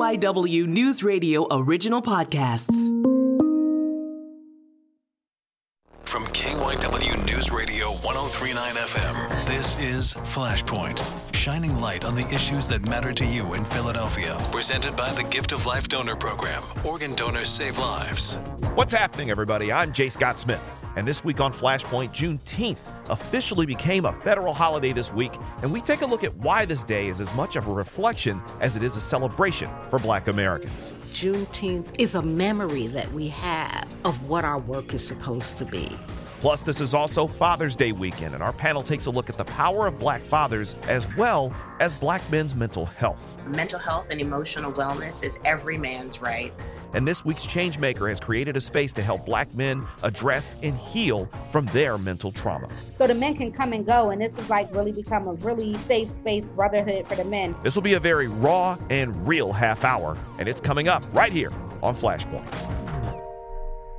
KYW News Radio original podcasts. From KYW News Radio 1039 FM, this is Flashpoint, shining light on the issues that matter to you in Philadelphia. Presented by the Gift of Life Donor Program. Organ donors save lives. What's happening, everybody? I'm Jay Scott Smith, and this week on Flashpoint, Juneteenth officially became a federal holiday this week, and we take a look at why this day is as much of a reflection as it is a celebration for black Americans. Juneteenth is a memory that we have of what our work is supposed to be. Plus, this is also Father's Day weekend, and our panel takes a look at the power of black fathers as well as black men's mental health. Mental health and emotional wellness is every man's right. And this week's Changemaker has created a space to help black men address and heal from their mental trauma. So the men can come and go, and this is like really become a really safe space brotherhood for the men. This will be a very raw and real half hour, and it's coming up right here on Flashpoint.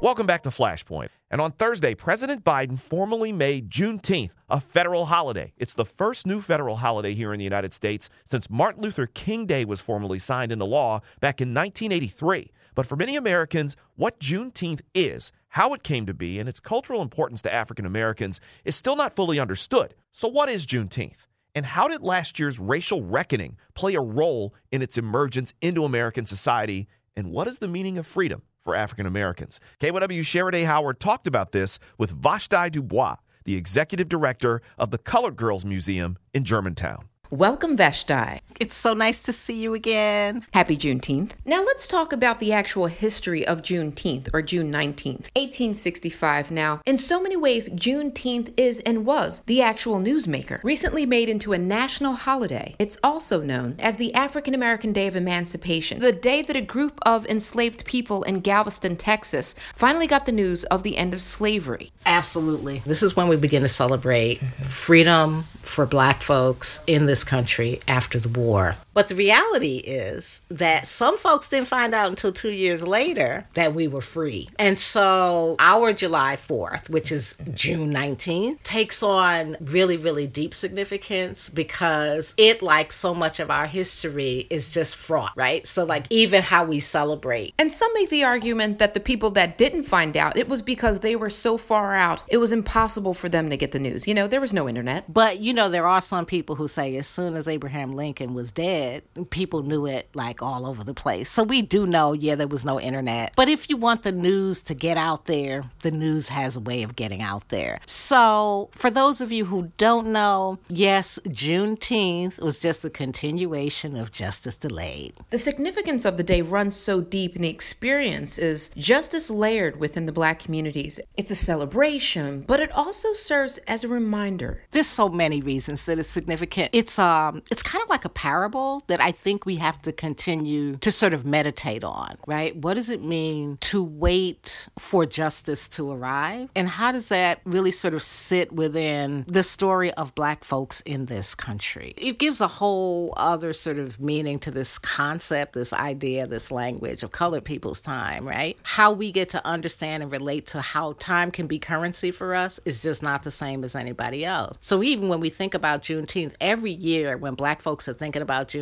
Welcome back to Flashpoint. And on Thursday, President Biden formally made Juneteenth a federal holiday. It's the first new federal holiday here in the United States since Martin Luther King Day was formally signed into law back in 1983. But for many Americans, what Juneteenth is, how it came to be, and its cultural importance to African Americans is still not fully understood. So, what is Juneteenth? And how did last year's racial reckoning play a role in its emergence into American society? And what is the meaning of freedom for African Americans? KYW Shara Dae Howard talked about this with Vashti Dubois, the executive director of the Colored Girls Museum in Germantown. Welcome, Vashti. It's so nice to see you again. Happy Juneteenth. Now let's talk about the actual history of Juneteenth or June 19th, 1865. Now, in so many ways, Juneteenth is and was the actual newsmaker. Recently made into a national holiday, it's also known as the African American Day of Emancipation, the day that a group of enslaved people in Galveston, Texas, finally got the news of the end of slavery. Absolutely. This is when we begin to celebrate freedom for black folks in this country after the war. But the reality is that some folks didn't find out until two years later that we were free. And so our July 4th, which is June 19th, takes on really, really deep significance because it, like so much of our history, is just fraught, right? So, like, even how we celebrate. And some make the argument that the people that didn't find out, it was because they were so far out, it was impossible for them to get the news. You know, there was no internet. But, you know, there are some people who say as soon as Abraham Lincoln was dead, people knew it like all over the place. So we do know, yeah, there was no internet. But if you want the news to get out there, the news has a way of getting out there. So for those of you who don't know, yes, Juneteenth was just a continuation of justice delayed. The significance of the day runs so deep, and the experience is justice layered within the black communities. It's a celebration, but it also serves as a reminder. There's so many reasons that it's significant. It's um it's kind of like a parable that I think we have to continue to sort of meditate on, right? What does it mean to wait for justice to arrive? And how does that really sort of sit within the story of black folks in this country? It gives a whole other sort of meaning to this concept, this idea, this language of colored people's time, right? How we get to understand and relate to how time can be currency for us is just not the same as anybody else. So even when we think about Juneteenth, every year when black folks are thinking about Juneteenth,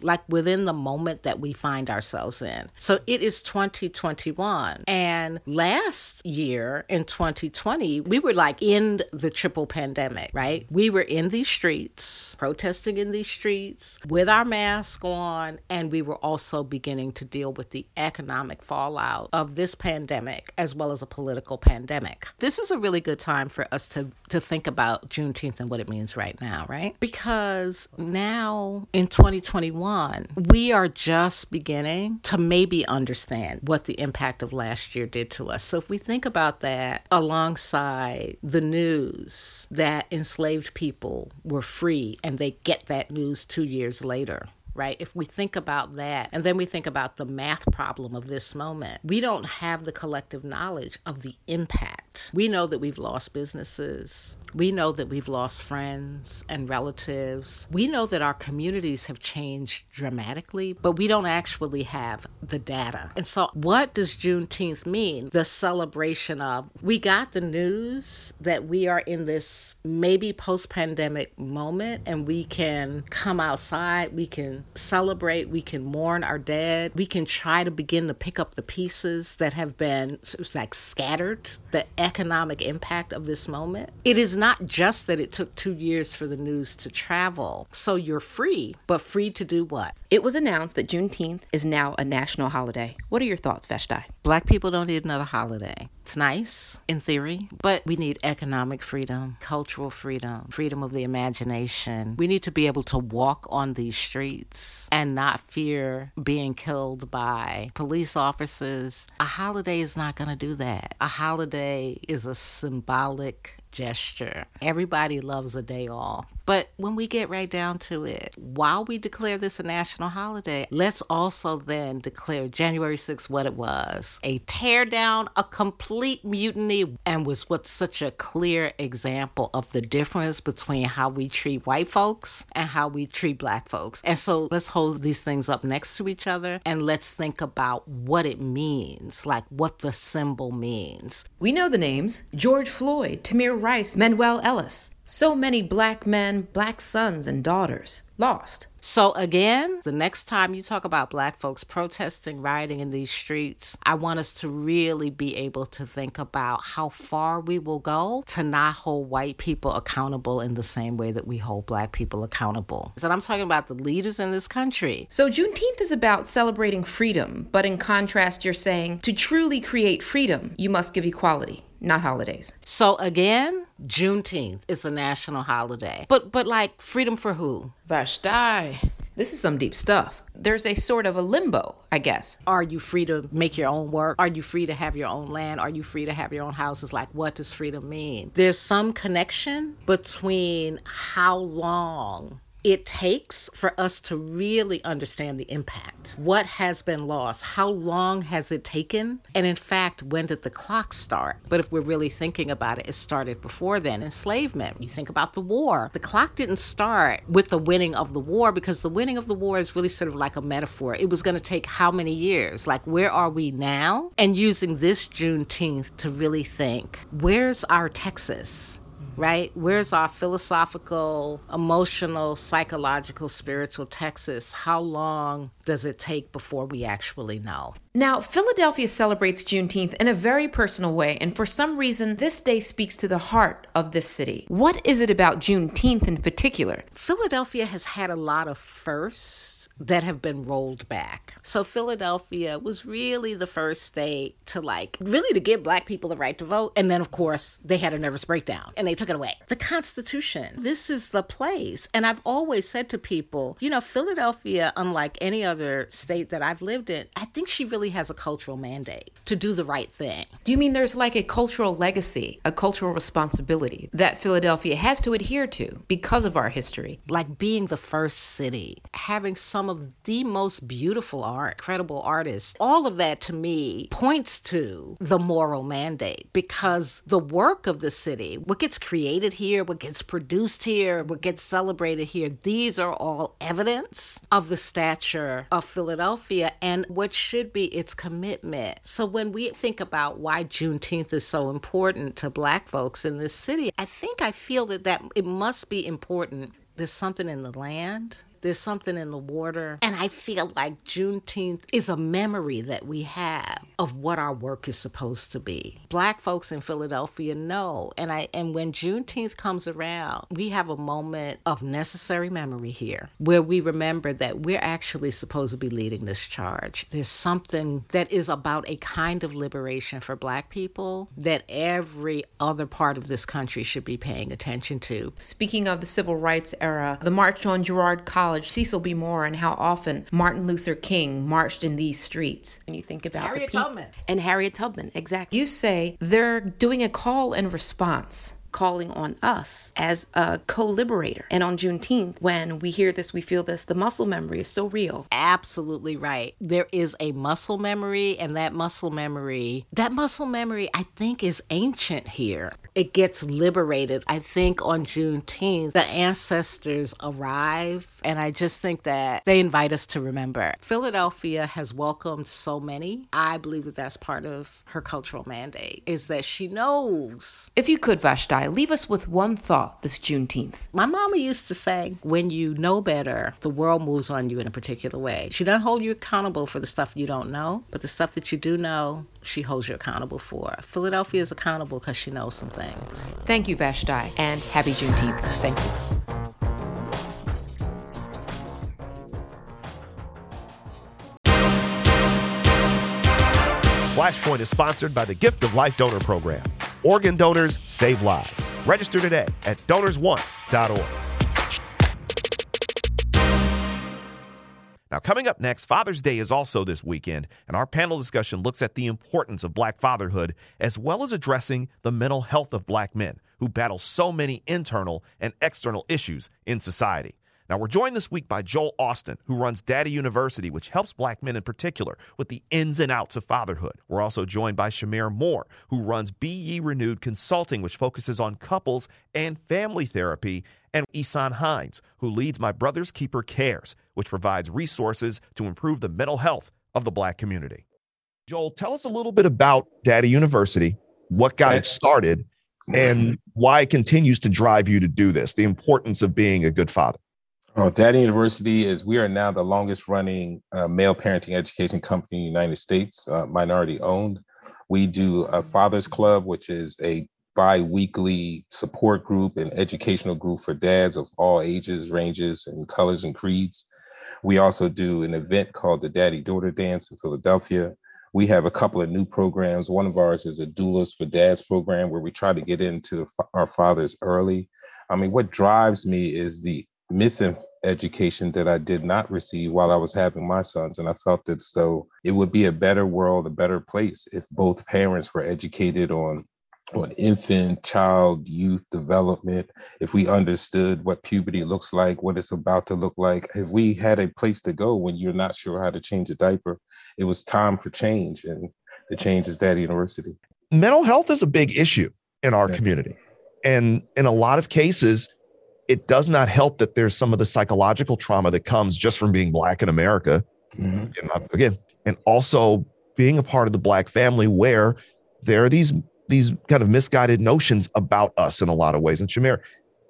like within the moment that we find ourselves in. So it is 2021. And last year in 2020, we were like in the triple pandemic, right? We were in these streets, protesting in these streets with our mask on, and we were also beginning to deal with the economic fallout of this pandemic as well as a political pandemic. This is a really good time for us to, to think about Juneteenth and what it means right now, right? Because now in 2021, we are just beginning to maybe understand what the impact of last year did to us. So if we think about that alongside the news that enslaved people were free and they get that news two years later, right? If we think about that and then we think about the math problem of this moment, we don't have the collective knowledge of the impact. We know that we've lost businesses. We know that we've lost friends and relatives. We know that our communities have changed dramatically, but we don't actually have the data. And so, what does Juneteenth mean? The celebration of we got the news that we are in this maybe post pandemic moment and we can come outside, we can celebrate, we can mourn our dead, we can try to begin to pick up the pieces that have been like scattered, the economic impact of this moment. It is not just that it took two years for the news to travel. So you're free, but free to do what? It was announced that Juneteenth is now a national holiday. What are your thoughts, Vashti? Black people don't need another holiday. It's nice in theory, but we need economic freedom, cultural freedom, freedom of the imagination. We need to be able to walk on these streets and not fear being killed by police officers. A holiday is not going to do that. A holiday is a symbolic gesture. Everybody loves a day off. But when we get right down to it, while we declare this a national holiday, let's also then declare January 6th what it was a tear down, a complete mutiny, and was what's such a clear example of the difference between how we treat white folks and how we treat black folks. And so let's hold these things up next to each other and let's think about what it means, like what the symbol means. We know the names George Floyd, Tamir Rice, Manuel Ellis. So many black men, black sons, and daughters lost. So, again, the next time you talk about black folks protesting, rioting in these streets, I want us to really be able to think about how far we will go to not hold white people accountable in the same way that we hold black people accountable. And I'm talking about the leaders in this country. So, Juneteenth is about celebrating freedom, but in contrast, you're saying to truly create freedom, you must give equality not holidays. So again, Juneteenth is a national holiday. But but like freedom for who? Vashti. This is some deep stuff. There's a sort of a limbo, I guess. Are you free to make your own work? Are you free to have your own land? Are you free to have your own houses? Like, what does freedom mean? There's some connection between how long it takes for us to really understand the impact. What has been lost? How long has it taken? And in fact, when did the clock start? But if we're really thinking about it, it started before then enslavement. You think about the war. The clock didn't start with the winning of the war because the winning of the war is really sort of like a metaphor. It was going to take how many years? Like, where are we now? And using this Juneteenth to really think where's our Texas? Right? Where's our philosophical, emotional, psychological, spiritual Texas? How long does it take before we actually know? Now, Philadelphia celebrates Juneteenth in a very personal way, and for some reason, this day speaks to the heart of this city. What is it about Juneteenth in particular? Philadelphia has had a lot of firsts that have been rolled back. So Philadelphia was really the first state to like really to give black people the right to vote and then of course they had a nervous breakdown and they took it away. The constitution. This is the place. And I've always said to people, you know, Philadelphia unlike any other state that I've lived in, I think she really has a cultural mandate to do the right thing. Do you mean there's like a cultural legacy, a cultural responsibility that Philadelphia has to adhere to because of our history? Like being the first city, having some of the most beautiful art, credible artists. All of that to me points to the moral mandate because the work of the city, what gets created here, what gets produced here, what gets celebrated here, these are all evidence of the stature of Philadelphia and what should be its commitment. So when we think about why Juneteenth is so important to Black folks in this city, I think I feel that, that it must be important. There's something in the land there's something in the water. And I feel like Juneteenth is a memory that we have of what our work is supposed to be. Black folks in Philadelphia know. And I and when Juneteenth comes around, we have a moment of necessary memory here where we remember that we're actually supposed to be leading this charge. There's something that is about a kind of liberation for black people that every other part of this country should be paying attention to. Speaking of the civil rights era, the March on Girard College College, Cecil B. Moore, and how often Martin Luther King marched in these streets. And you think about Harriet the Tubman and Harriet Tubman, exactly. You say they're doing a call and response calling on us as a co liberator. And on Juneteenth, when we hear this, we feel this, the muscle memory is so real. Absolutely right. There is a muscle memory, and that muscle memory, that muscle memory, I think, is ancient here. It gets liberated. I think on Juneteenth, the ancestors arrive, and I just think that they invite us to remember. Philadelphia has welcomed so many. I believe that that's part of her cultural mandate, is that she knows. If you could, Vashti, leave us with one thought this Juneteenth. My mama used to say, when you know better, the world moves on you in a particular way. She doesn't hold you accountable for the stuff you don't know, but the stuff that you do know, she holds you accountable for. Philadelphia is accountable because she knows some things. Thank you, Vashti, and happy Juneteenth. Thank you. Flashpoint is sponsored by the Gift of Life Donor Program. Organ donors save lives. Register today at donorsone.org. Now, coming up next, Father's Day is also this weekend, and our panel discussion looks at the importance of black fatherhood as well as addressing the mental health of black men who battle so many internal and external issues in society. Now, we're joined this week by Joel Austin, who runs Daddy University, which helps black men in particular with the ins and outs of fatherhood. We're also joined by Chimere Moore, who runs Be Ye Renewed Counseling, which focuses on couples and family therapy, and Ihsan Hines, who leads My Brother's Keeper Cares, which provides resources to improve the mental health of the black community. Joel, tell us a little bit about Daddy University, what got it started, and why it continues to drive you to do this, the importance of being a good father. Oh, Daddy University is we are now the longest running uh, male parenting education company in the United States, uh, minority owned. We do a Fathers Club, which is a bi-weekly support group and educational group for dads of all ages, ranges, and colors and creeds. We also do an event called the Daddy Daughter Dance in Philadelphia. We have a couple of new programs. One of ours is a Doulas for Dads program where we try to get into our fathers early. I mean, what drives me is the miseducation that I did not receive while I was having my sons. And I felt that so it would be a better world, a better place if both parents were educated on on infant, child, youth development, if we understood what puberty looks like, what it's about to look like, if we had a place to go when you're not sure how to change a diaper, it was time for change. And the change is Daddy University. Mental health is a big issue in our community. And in a lot of cases, it does not help that there's some of the psychological trauma that comes just from being black in America. Mm-hmm. again, and also being a part of the black family where there are these these kind of misguided notions about us in a lot of ways. And Chimere,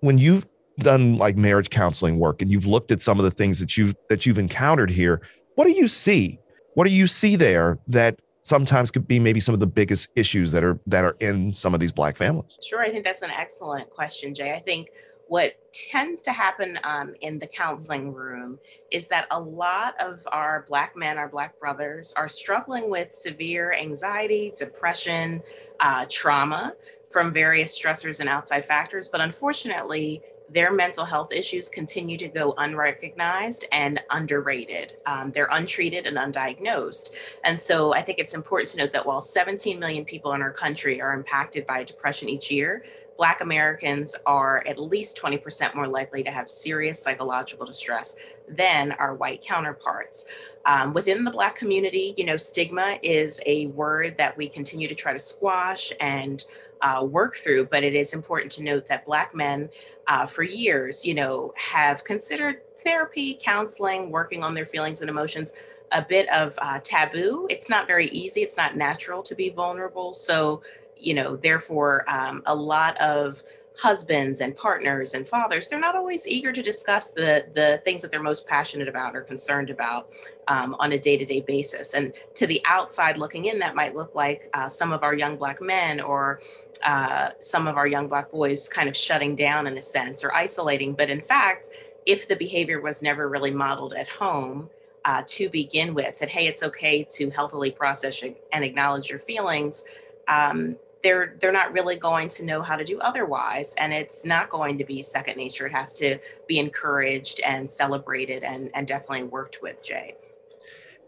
when you've done like marriage counseling work and you've looked at some of the things that you've that you've encountered here, what do you see? What do you see there that sometimes could be maybe some of the biggest issues that are that are in some of these black families? Sure, I think that's an excellent question, Jay. I think what tends to happen um, in the counseling room is that a lot of our Black men, our Black brothers, are struggling with severe anxiety, depression, uh, trauma from various stressors and outside factors. But unfortunately, their mental health issues continue to go unrecognized and underrated. Um, they're untreated and undiagnosed. And so I think it's important to note that while 17 million people in our country are impacted by depression each year, Black Americans are at least 20% more likely to have serious psychological distress than our white counterparts. Um, within the Black community, you know, stigma is a word that we continue to try to squash and uh, work through, but it is important to note that Black men, uh, for years, you know, have considered therapy, counseling, working on their feelings and emotions a bit of uh, taboo. It's not very easy, it's not natural to be vulnerable. So, you know, therefore, um, a lot of husbands and partners and fathers they're not always eager to discuss the the things that they're most passionate about or concerned about um, on a day-to-day basis. And to the outside looking in that might look like uh, some of our young black men or uh, some of our young black boys kind of shutting down in a sense or isolating. But in fact if the behavior was never really modeled at home uh, to begin with that hey it's okay to healthily process and acknowledge your feelings um, they're they're not really going to know how to do otherwise and it's not going to be second nature it has to be encouraged and celebrated and and definitely worked with jay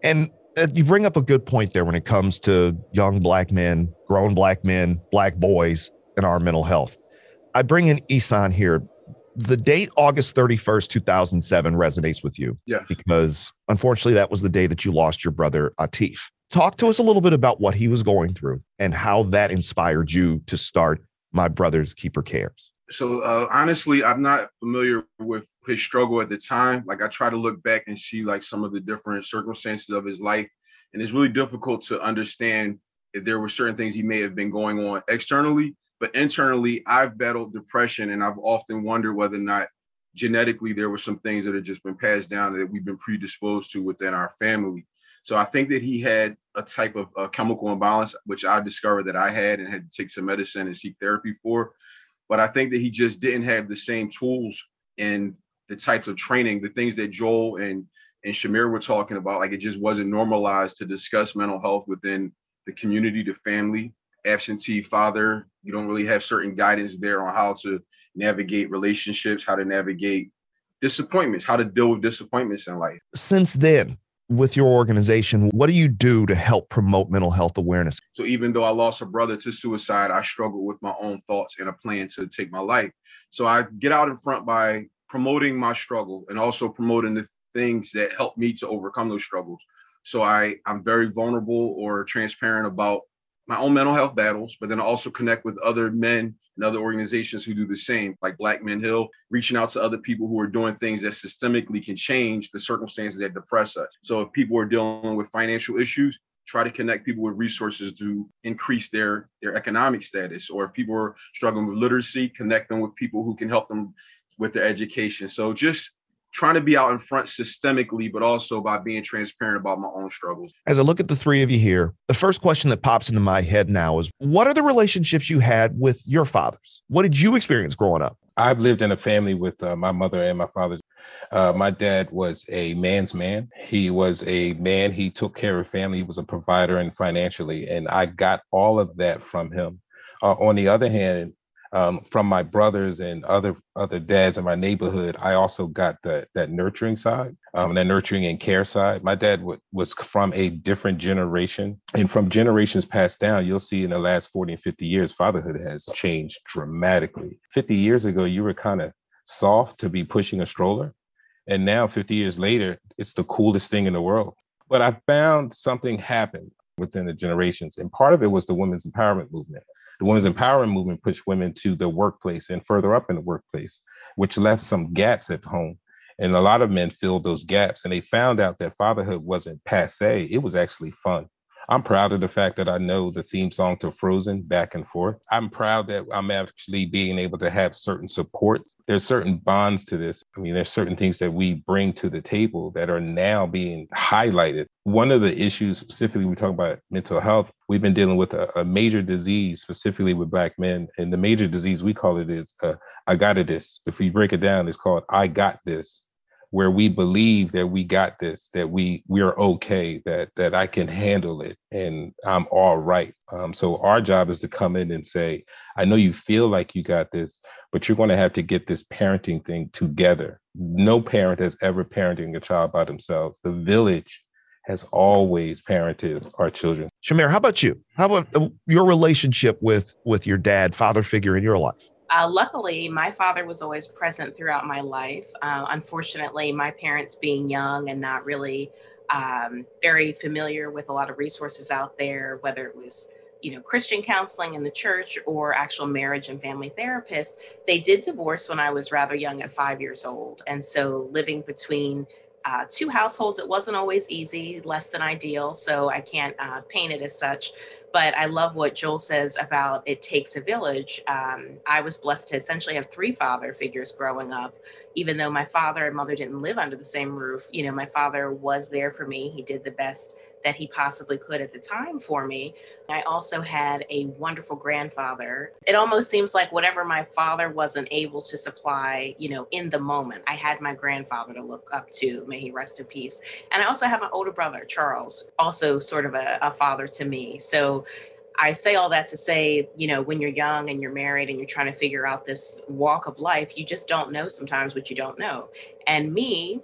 and uh, you bring up a good point there when it comes to young black men grown black men black boys and our mental health I bring in Ihsan here. The date August 31st, 2007 resonates with you. Yes. Because unfortunately, that was the day that you lost your brother, Atif. Talk to us a little bit about what he was going through and how that inspired you to start My Brother's Keeper Cares. So uh, honestly, I'm not familiar with his struggle at the time. Like I try to look back and see like some of the different circumstances of his life, and it's really difficult to understand if there were certain things he may have been going on externally, but internally, I've battled depression, and I've often wondered whether or not genetically there were some things that had just been passed down that we've been predisposed to within our family. So I think that he had a type of uh, chemical imbalance, which I discovered that I had and had to take some medicine and seek therapy for. But I think that he just didn't have the same tools and the types of training, the things that Joel and and Chimere were talking about. Like it just wasn't normalized to discuss mental health within the community, the family. Absentee father, you don't really have certain guidance there on how to navigate relationships, how to navigate disappointments, how to deal with disappointments in life. Since then, with your organization, what do you do to help promote mental health awareness? So even though I lost a brother to suicide, I struggled with my own thoughts and a plan to take my life. So I get out in front by promoting my struggle and also promoting the things that help me to overcome those struggles. So I I'm very vulnerable or transparent about my own mental health battles, but then I also connect with other men and other organizations who do the same, like Black Men Heal, reaching out to other people who are doing things that systemically can change the circumstances that depress us. So if people are dealing with financial issues, try to connect people with resources to increase their their economic status. Or if people are struggling with literacy, connect them with people who can help them with their education. So just trying to be out in front systemically, but also by being transparent about my own struggles. As I look at the three of you here, the first question that pops into my head now is what are the relationships you had with your fathers? What did you experience growing up? I've lived in a family with uh, my mother and my father. Uh, my dad was a man's man. He was a man. He took care of family. He was a provider and financially, and I got all of that from him. Uh, on the other hand, um, from my brothers and other other dads in my neighborhood, I also got that that nurturing side, um, that nurturing and care side. My dad w- was from a different generation, and from generations passed down, you'll see in the last 40 and 50 years, fatherhood has changed dramatically. 50 years ago, you were kind of soft to be pushing a stroller, and now 50 years later, it's the coolest thing in the world. But I found something happened within the generations, and part of it was the women's empowerment movement the women's empowerment movement pushed women to the workplace and further up in the workplace, which left some gaps at home. And a lot of men filled those gaps and they found out that fatherhood wasn't passe, it was actually fun. I'm proud of the fact that I know the theme song to Frozen back and forth. I'm proud that I'm actually being able to have certain support. There's certain bonds to this. I mean, there's certain things that we bring to the table that are now being highlighted. One of the issues, specifically, we talk about mental health. We've been dealing with a, a major disease, specifically with Black men. And the major disease we call it is uh, I got it this. If we break it down, it's called I got this where we believe that we got this, that we we are okay, that that I can handle it, and I'm all right. Um, so our job is to come in and say, I know you feel like you got this, but you're going to have to get this parenting thing together. No parent has ever parenting a child by themselves. The village has always parented our children. Chimere, how about you? How about uh, your relationship with with your dad, father figure in your life? Uh, luckily, my father was always present throughout my life. Uh, unfortunately, my parents being young and not really um, very familiar with a lot of resources out there, whether it was you know Christian counseling in the church or actual marriage and family therapist, they did divorce when I was rather young at five years old, and so living between uh, two households, it wasn't always easy, less than ideal. So I can't uh, paint it as such but I love what Joel says about it takes a village. Um, I was blessed to essentially have three father figures growing up, even though my father and mother didn't live under the same roof. You know, my father was there for me. He did the best that he possibly could at the time for me. I also had a wonderful grandfather. It almost seems like whatever my father wasn't able to supply, you know, in the moment, I had my grandfather to look up to. May he rest in peace. And I also have an older brother, Charles, also sort of a, a father to me. So I say all that to say, you know, when you're young and you're married and you're trying to figure out this walk of life, you just don't know sometimes what you don't know. And me,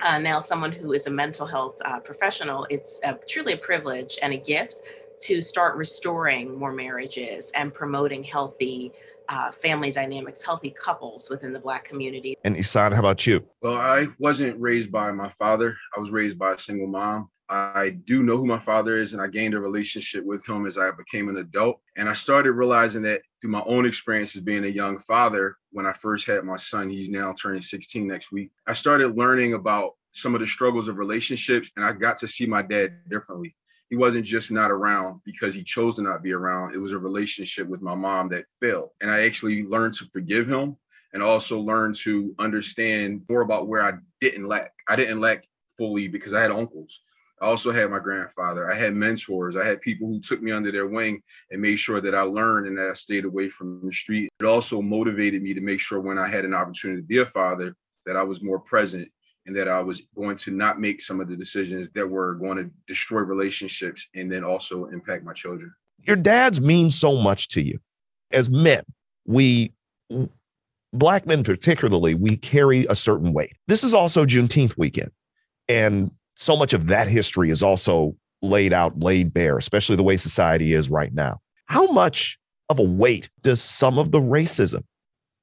uh, now someone who is a mental health uh, professional, it's a, truly a privilege and a gift to start restoring more marriages and promoting healthy uh, family dynamics, healthy couples within the Black community. And Ihsan, how about you? Well, I wasn't raised by my father. I was raised by a single mom. I do know who my father is, and I gained a relationship with him as I became an adult. And I started realizing that through my own experiences being a young father, when I first had my son, he's now turning 16 next week, I started learning about some of the struggles of relationships, and I got to see my dad differently. He wasn't just not around because he chose to not be around. It was a relationship with my mom that failed. And I actually learned to forgive him and also learned to understand more about where I didn't lack. I didn't lack fully because I had uncles I also had my grandfather. I had mentors. I had people who took me under their wing and made sure that I learned and that I stayed away from the street. It also motivated me to make sure when I had an opportunity to be a father that I was more present and that I was going to not make some of the decisions that were going to destroy relationships and then also impact my children. Your dads mean so much to you. As men, we black men particularly, we carry a certain weight. This is also Juneteenth weekend. And so much of that history is also laid out, laid bare, especially the way society is right now. How much of a weight does some of the racism,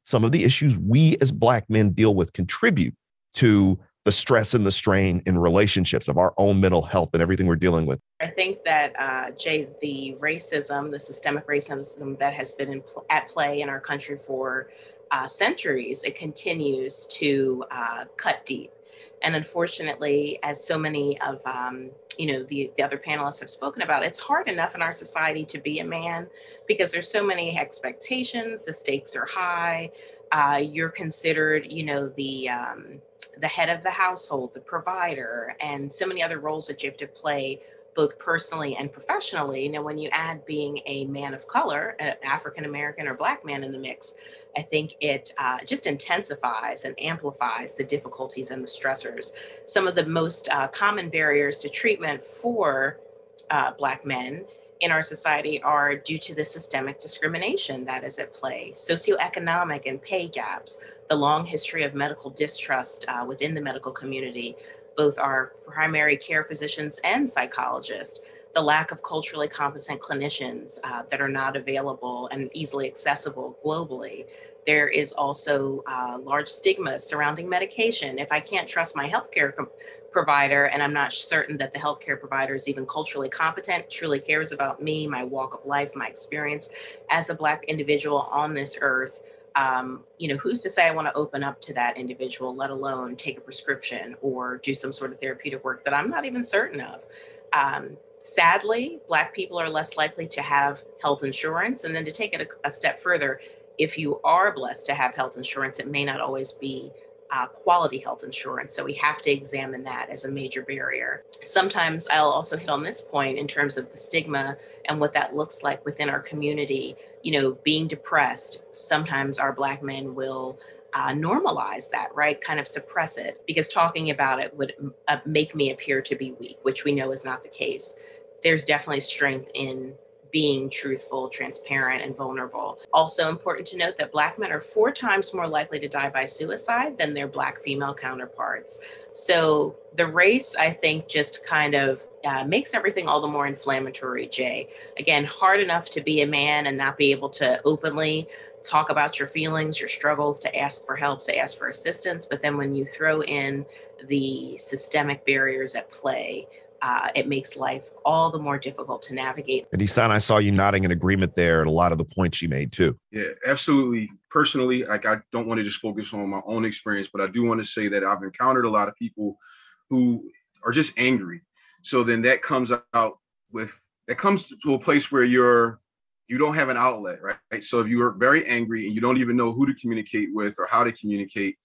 some of the issues we as Black men deal with contribute to the stress and the strain in relationships of our own mental health and everything we're dealing with? I think that, uh, Jay, the racism, the systemic racism that has been pl- at play in our country for uh, centuries, it continues to uh, cut deep. And unfortunately, as so many of um, you know the, the other panelists have spoken about, it's hard enough in our society to be a man because there's so many expectations. The stakes are high. Uh, you're considered, you know, the um, the head of the household, the provider, and so many other roles that you have to play both personally and professionally. Now, when you add being a man of color, an African American or Black man in the mix, I think it uh, just intensifies and amplifies the difficulties and the stressors. Some of the most uh, common barriers to treatment for uh, Black men in our society are due to the systemic discrimination that is at play, socioeconomic and pay gaps, the long history of medical distrust uh, within the medical community, both our primary care physicians and psychologists the lack of culturally competent clinicians uh, that are not available and easily accessible globally. There is also uh, large stigma surrounding medication. If I can't trust my healthcare com- provider and I'm not certain that the healthcare provider is even culturally competent, truly cares about me, my walk of life, my experience as a Black individual on this earth, um, you know, who's to say I want to open up to that individual, let alone take a prescription or do some sort of therapeutic work that I'm not even certain of? Um, Sadly, Black people are less likely to have health insurance. And then to take it a, a step further, if you are blessed to have health insurance, it may not always be uh, quality health insurance. So we have to examine that as a major barrier. Sometimes I'll also hit on this point in terms of the stigma and what that looks like within our community. You know, being depressed, sometimes our Black men will uh, normalize that, right? Kind of suppress it because talking about it would uh, make me appear to be weak, which we know is not the case there's definitely strength in being truthful, transparent, and vulnerable. Also, important to note that Black men are four times more likely to die by suicide than their Black female counterparts. So, the race, I think, just kind of uh, makes everything all the more inflammatory, Jay. Again, hard enough to be a man and not be able to openly talk about your feelings, your struggles, to ask for help, to ask for assistance. But then when you throw in the systemic barriers at play, uh, it makes life all the more difficult to navigate. And Ihsan, I saw you nodding in agreement there at a lot of the points you made too. Yeah, absolutely. Personally, like I don't want to just focus on my own experience, but I do want to say that I've encountered a lot of people who are just angry. So then that comes out with that comes to a place where you're you don't have an outlet, right? So if you are very angry and you don't even know who to communicate with or how to communicate,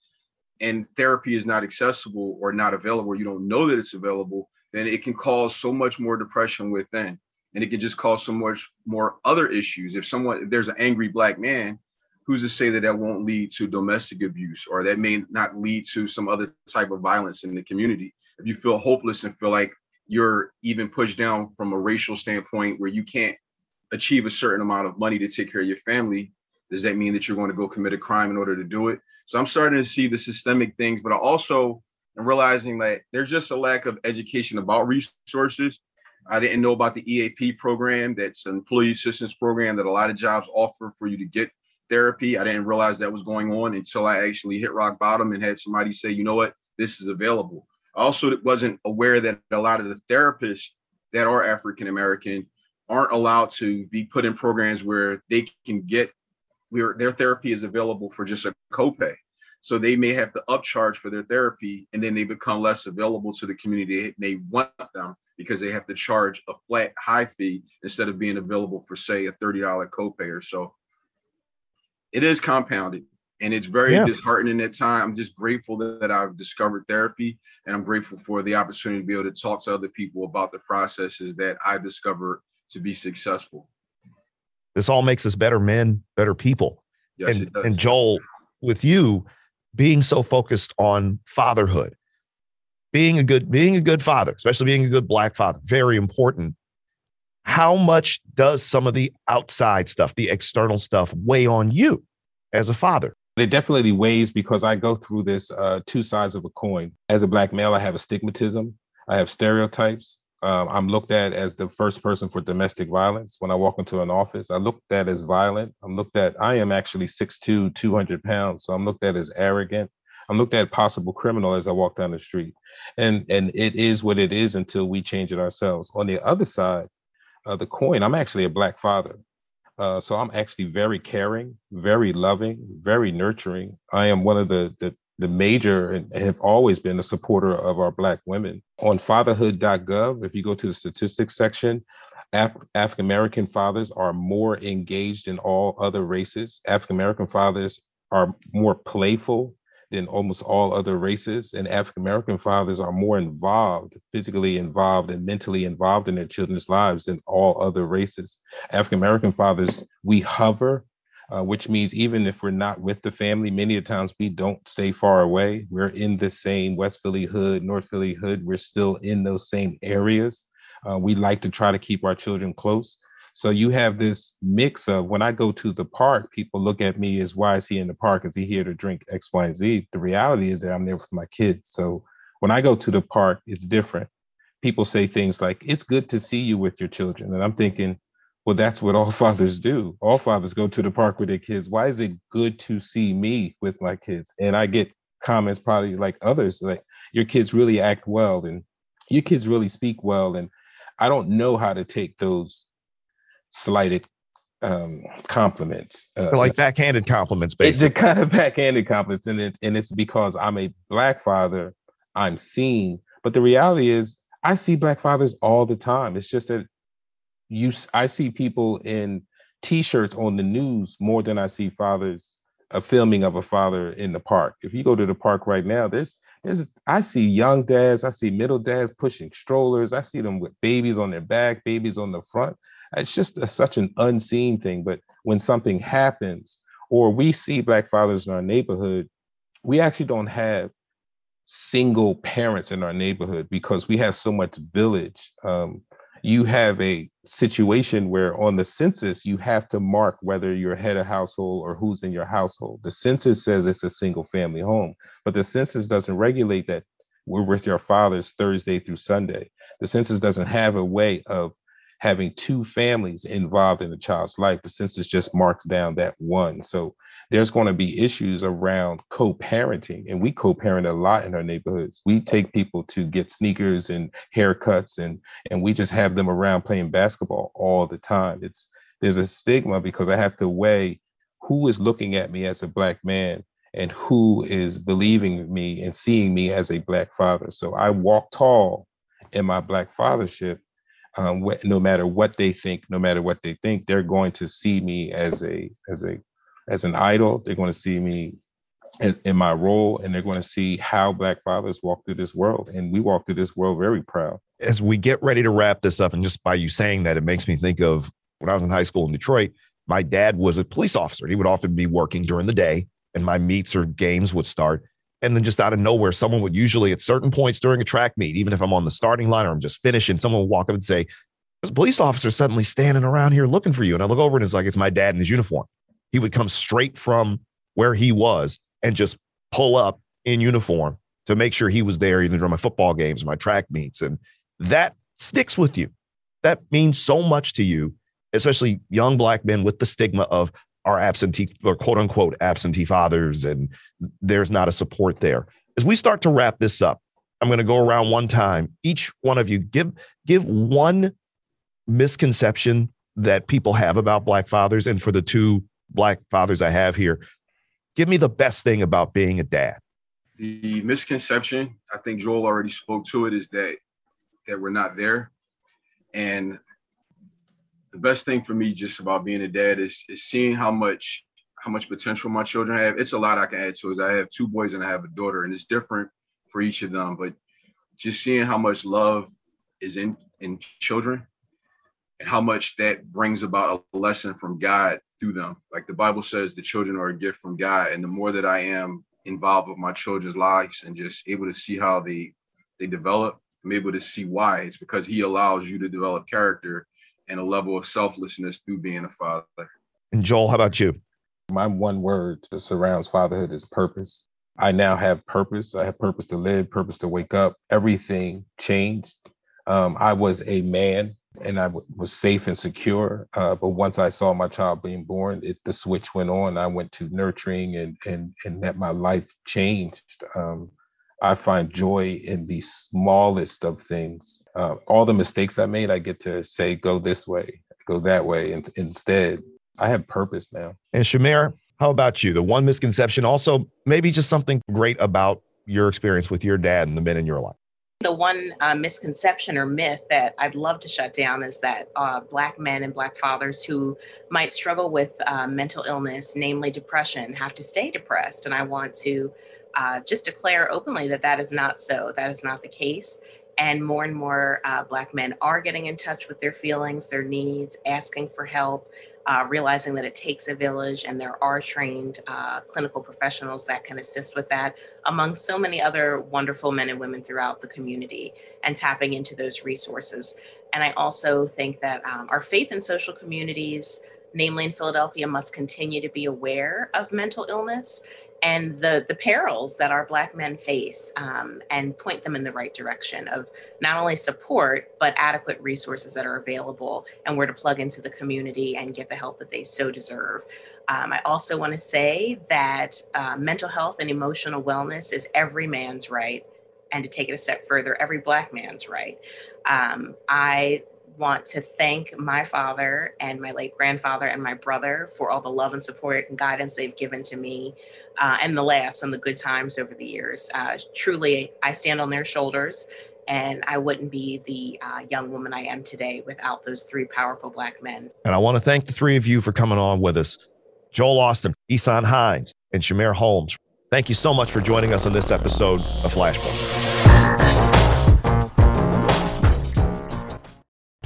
and therapy is not accessible or not available, you don't know that it's available, then it can cause so much more depression within. And it can just cause so much more other issues. If someone if there's an angry black man who's to say that that won't lead to domestic abuse or that may not lead to some other type of violence in the community? If you feel hopeless and feel like you're even pushed down from a racial standpoint where you can't achieve a certain amount of money to take care of your family does that mean that you're going to go commit a crime in order to do it? So i'm starting to see the systemic things but i also and realizing that there's just a lack of education about resources. I didn't know about the EAP program, that's an employee assistance program that a lot of jobs offer for you to get therapy. I didn't realize that was going on until I actually hit rock bottom and had somebody say, you know what, this is available. I also wasn't aware that a lot of the therapists that are African American aren't allowed to be put in programs where they can get where their therapy is available for just a copay. So they may have to upcharge for their therapy and then they become less available to the community they want them because they have to charge a flat high fee instead of being available for say a $30 copay or so. It is compounded and it's very yeah. disheartening at times. I'm just grateful that, I've discovered therapy, and I'm grateful for the opportunity to be able to talk to other people about the processes that I discovered to be successful. This all makes us better men, better people. Yes, and, and Joel, with you being so focused on fatherhood, being a good being a good father, especially being a good black father, very important. How much does some of the outside stuff, the external stuff, weigh on you as a father? It definitely weighs because I go through this uh, two sides of a coin. As a black male, I have a stigmatism, I have stereotypes. Um, I'm looked at as the first person for domestic violence. When I walk into an office, I looked at as violent. I'm looked at, I am actually 6'2, 200 pounds. So I'm looked at as arrogant. I'm looked at possible criminal as I walk down the street. And, and it is what it is until we change it ourselves. On the other side of the coin, I'm actually a black father. Uh, so I'm actually very caring, very loving, very nurturing. I am one of the, the the major and have always been a supporter of our Black women. On fatherhood.gov, if you go to the statistics section, Af- African American fathers are more engaged in all other races. African American fathers are more playful than almost all other races. And African American fathers are more involved, physically involved, and mentally involved in their children's lives than all other races. African American fathers, we hover, uh, which means even if we're not with the family, many of times we don't stay far away. We're in the same West Philly hood, North Philly hood. We're still in those same areas. Uh, we like to try to keep our children close. So you have this mix of when I go to the park, people look at me as why is he in the park? Is he here to drink X, Y, and Z? The reality is that I'm there with my kids. So when I go to the park, it's different. People say things like, it's good to see you with your children. And I'm thinking, well, that's what all fathers do. All fathers go to the park with their kids. Why is it good to see me with my kids? And I get comments probably like others, like your kids really act well and your kids really speak well. And I don't know how to take those slighted um, compliments. Uh, like backhanded compliments, basically. It's a kind of backhanded compliments, and it, and it's because I'm a black father. I'm seen, but the reality is, I see black fathers all the time. It's just that you, I see people in T-shirts on the news more than I see fathers. A filming of a father in the park. If you go to the park right now, there's there's I see young dads, I see middle dads pushing strollers, I see them with babies on their back, babies on the front. It's just a, such an unseen thing. But when something happens, or we see Black fathers in our neighborhood, we actually don't have single parents in our neighborhood because we have so much village. Um, you have a situation where on the census you have to mark whether you're head of household or who's in your household. The census says it's a single family home, but the census doesn't regulate that we're with your fathers Thursday through Sunday. The census doesn't have a way of having two families involved in a child's life. The census just marks down that one. So there's going to be issues around co-parenting, and we co-parent a lot in our neighborhoods. We take people to get sneakers and haircuts, and and we just have them around playing basketball all the time. It's there's a stigma because I have to weigh who is looking at me as a black man and who is believing me and seeing me as a black father. So I walk tall in my black fathership um, wh- no matter what they think, no matter what they think, they're going to see me as a as a as an idol. They're going to see me in, in my role, and they're going to see how Black fathers walk through this world, and we walk through this world very proud. As we get ready to wrap this up, and just by you saying that, it makes me think of when I was in high school in Detroit. My dad was a police officer. He would often be working during the day, and my meets or games would start. And then just out of nowhere, someone would usually at certain points during a track meet, even if I'm on the starting line or I'm just finishing, someone would walk up and say, There's a police officer suddenly standing around here looking for you. And I look over and it's like, it's my dad in his uniform. He would come straight from where he was and just pull up in uniform to make sure he was there either during my football games or my track meets. And that sticks with you. That means so much to you, especially young black men with the stigma of our absentee or quote unquote absentee fathers, and there's not a support there. As we start to wrap this up, I'm going to go around one time. Each one of you give give one misconception that people have about black fathers, and for the two black fathers I have here, give me the best thing about being a dad. The misconception, I think Joel already spoke to it, is that that we're not there. And the best thing for me just about being a dad is is seeing how much how much potential my children have. It's a lot I can add to it. I have two boys and I have a daughter, and it's different for each of them. But just seeing how much love is in in children how much that brings about a lesson from God through them. Like the Bible says, the children are a gift from God. And the more that I am involved with my children's lives and just able to see how they they develop, I'm able to see why. It's because He allows you to develop character and a level of selflessness through being a father. And Joel, how about you? My one word that surrounds fatherhood is purpose. I now have purpose. I have purpose to live, purpose to wake up. Everything changed. Um, I was a man and I w- was safe and secure. Uh, but once I saw my child being born, it, the switch went on. I went to nurturing and and and that my life changed. Um, I find joy in the smallest of things. Uh, all the mistakes I made, I get to say, go this way, go that way. And instead, I have purpose now. And Chimere, how about you? The one misconception, also maybe just something great about your experience with your dad and the men in your life. The one uh, misconception or myth that I'd love to shut down is that uh, Black men and Black fathers who might struggle with uh, mental illness, namely depression, have to stay depressed. And I want to uh, just declare openly that that is not so. That is not the case. And more and more uh, Black men are getting in touch with their feelings, their needs, asking for help, uh, realizing that it takes a village and there are trained uh, clinical professionals that can assist with that, among so many other wonderful men and women throughout the community, and tapping into those resources. And I also think that um, our faith and social communities, namely in Philadelphia, must continue to be aware of mental illness and the the perils that our black men face um, and point them in the right direction of not only support but adequate resources that are available and where to plug into the community and get the help that they so deserve. Um, i also want to say that uh, mental health and emotional wellness is every man's right and to take it a step further every black man's right. Um, i want to thank my father and my late grandfather and my brother for all the love and support and guidance they've given to me uh, and the laughs and the good times over the years. Uh, truly, I stand on their shoulders, and I wouldn't be the uh, young woman I am today without those three powerful black men. And I want to thank the three of you for coming on with us Joel Austin, Ihsan Hines, and Chimere Holmes. Thank you so much for joining us on this episode of Flashpoint.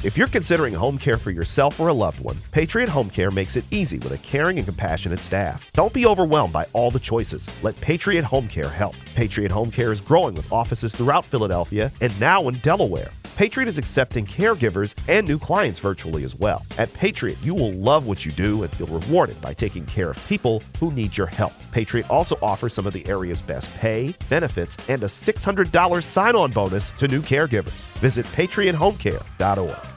If you're considering home care for yourself or a loved one, Patriot Home Care makes it easy with a caring and compassionate staff. Don't be overwhelmed by all the choices. Let Patriot Home Care help. Patriot Home Care is growing with offices throughout Philadelphia and now in Delaware. Patriot is accepting caregivers and new clients virtually as well. At Patriot, you will love what you do and feel rewarded by taking care of people who need your help. Patriot also offers some of the area's best pay, benefits, and a $600 sign on bonus to new caregivers. Visit patriothomecare.org.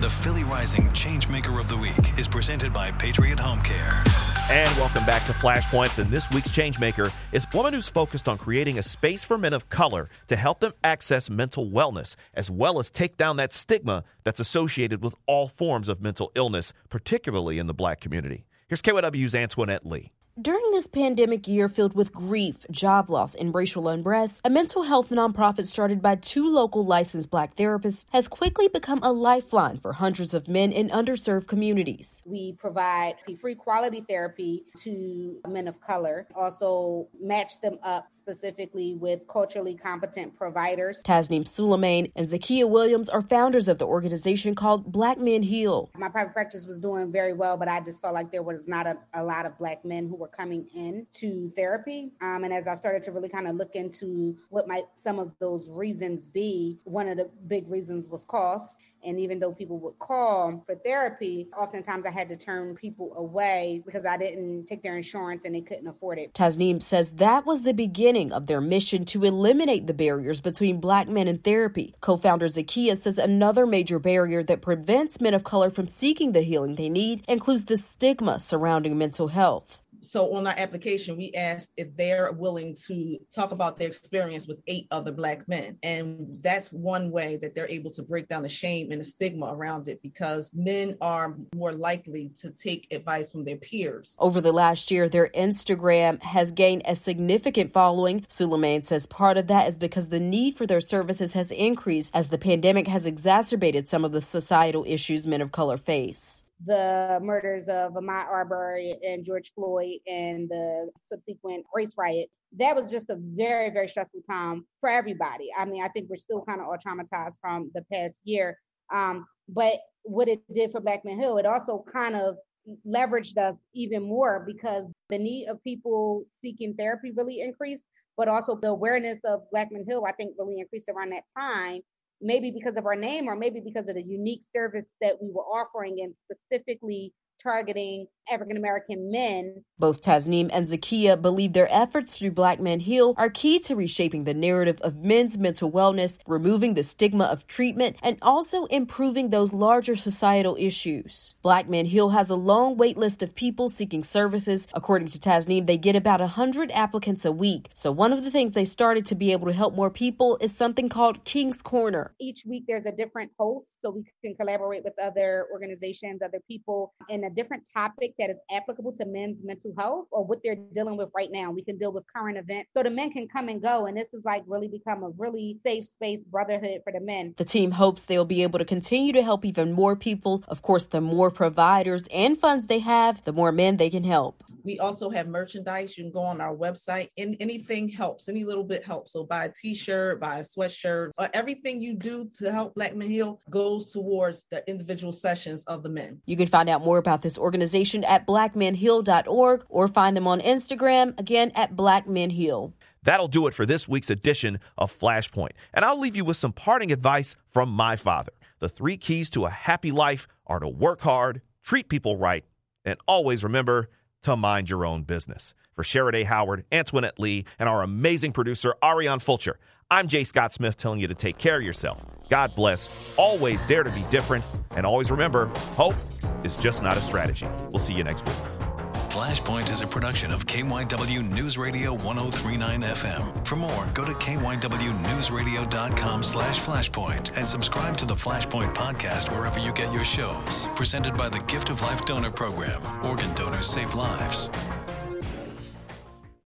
The Philly Rising Changemaker of the Week is presented by Patriot Home Care. And welcome back to Flashpoint. And this week's Changemaker is a woman who's focused on creating a space for men of color to help them access mental wellness, as well as take down that stigma that's associated with all forms of mental illness, particularly in the black community. Here's KYW's Antoinette Lee. During this pandemic year filled with grief, job loss, and racial unrest, a mental health nonprofit started by two local licensed black therapists has quickly become a lifeline for hundreds of men in underserved communities. We provide free quality therapy to men of color, also match them up specifically with culturally competent providers. Tasneem Suleiman and Zakia Williams are founders of the organization called Black Men Heal. My private practice was doing very well, but I just felt like there was not a, a lot of black men who were coming in to therapy. Um, and as I started to really kind of look into what might some of those reasons be, one of the big reasons was cost. And even though people would call for therapy, oftentimes I had to turn people away because I didn't take their insurance and they couldn't afford it. Tasneem says that was the beginning of their mission to eliminate the barriers between black men and therapy. Co founder Zakia says another major barrier that prevents men of color from seeking the healing they need includes the stigma surrounding mental health. So on our application, we asked if they're willing to talk about their experience with eight other Black men. And that's one way that they're able to break down the shame and the stigma around it because men are more likely to take advice from their peers. Over the last year, their Instagram has gained a significant following. Suleiman says part of that is because the need for their services has increased as the pandemic has exacerbated some of the societal issues men of color face the murders of Ahmaud Arbery and George Floyd and the subsequent race riot. That was just a very, very stressful time for everybody. I mean, I think we're still kind of all traumatized from the past year. Um, but what it did for Black Men Heal, it also kind of leveraged us even more because the need of people seeking therapy really increased, but also the awareness of Black Men Heal, I think, really increased around that time maybe because of our name or maybe because of the unique service that we were offering and specifically targeting African American men. Both Tasneem and Zakia believe their efforts through Black Men Heal are key to reshaping the narrative of men's mental wellness, removing the stigma of treatment, and also improving those larger societal issues. Black Men Heal has a long wait list of people seeking services. According to Tasneem, they get about 100 applicants a week. So one of the things they started to be able to help more people is something called King's Corner. Each week there's a different host so we can collaborate with other organizations, other people in a different topic that is applicable to men's mental health or what they're dealing with right now. We can deal with current events so the men can come and go. And this is like really become a really safe space brotherhood for the men. The team hopes they'll be able to continue to help even more people. Of course, the more providers and funds they have, the more men they can help. We also have merchandise. You can go on our website and anything helps, any little bit helps. So buy a t-shirt, buy a sweatshirt, or everything you do to help Black Men Heal goes towards the individual sessions of the men. You can find out more about this organization at blackmenheal.org or find them on Instagram, again at blackmenheal. That'll do it for this week's edition of Flashpoint. And I'll leave you with some parting advice from my father. The three keys to a happy life are to work hard, treat people right, and always remember to mind your own business. For Shara Dae Howard, Antoinette Lee, and our amazing producer, Ariane Fulcher, I'm Jay Scott Smith telling you to take care of yourself. God bless. Always dare to be different. And always remember, hope is just not a strategy. We'll see you next week. Flashpoint is a production of KYW News Radio 1039 FM. For more, go to kywnewsradio.com slash flashpoint and subscribe to the Flashpoint podcast wherever you get your shows. Presented by the Gift of Life Donor Program. Organ donors save lives.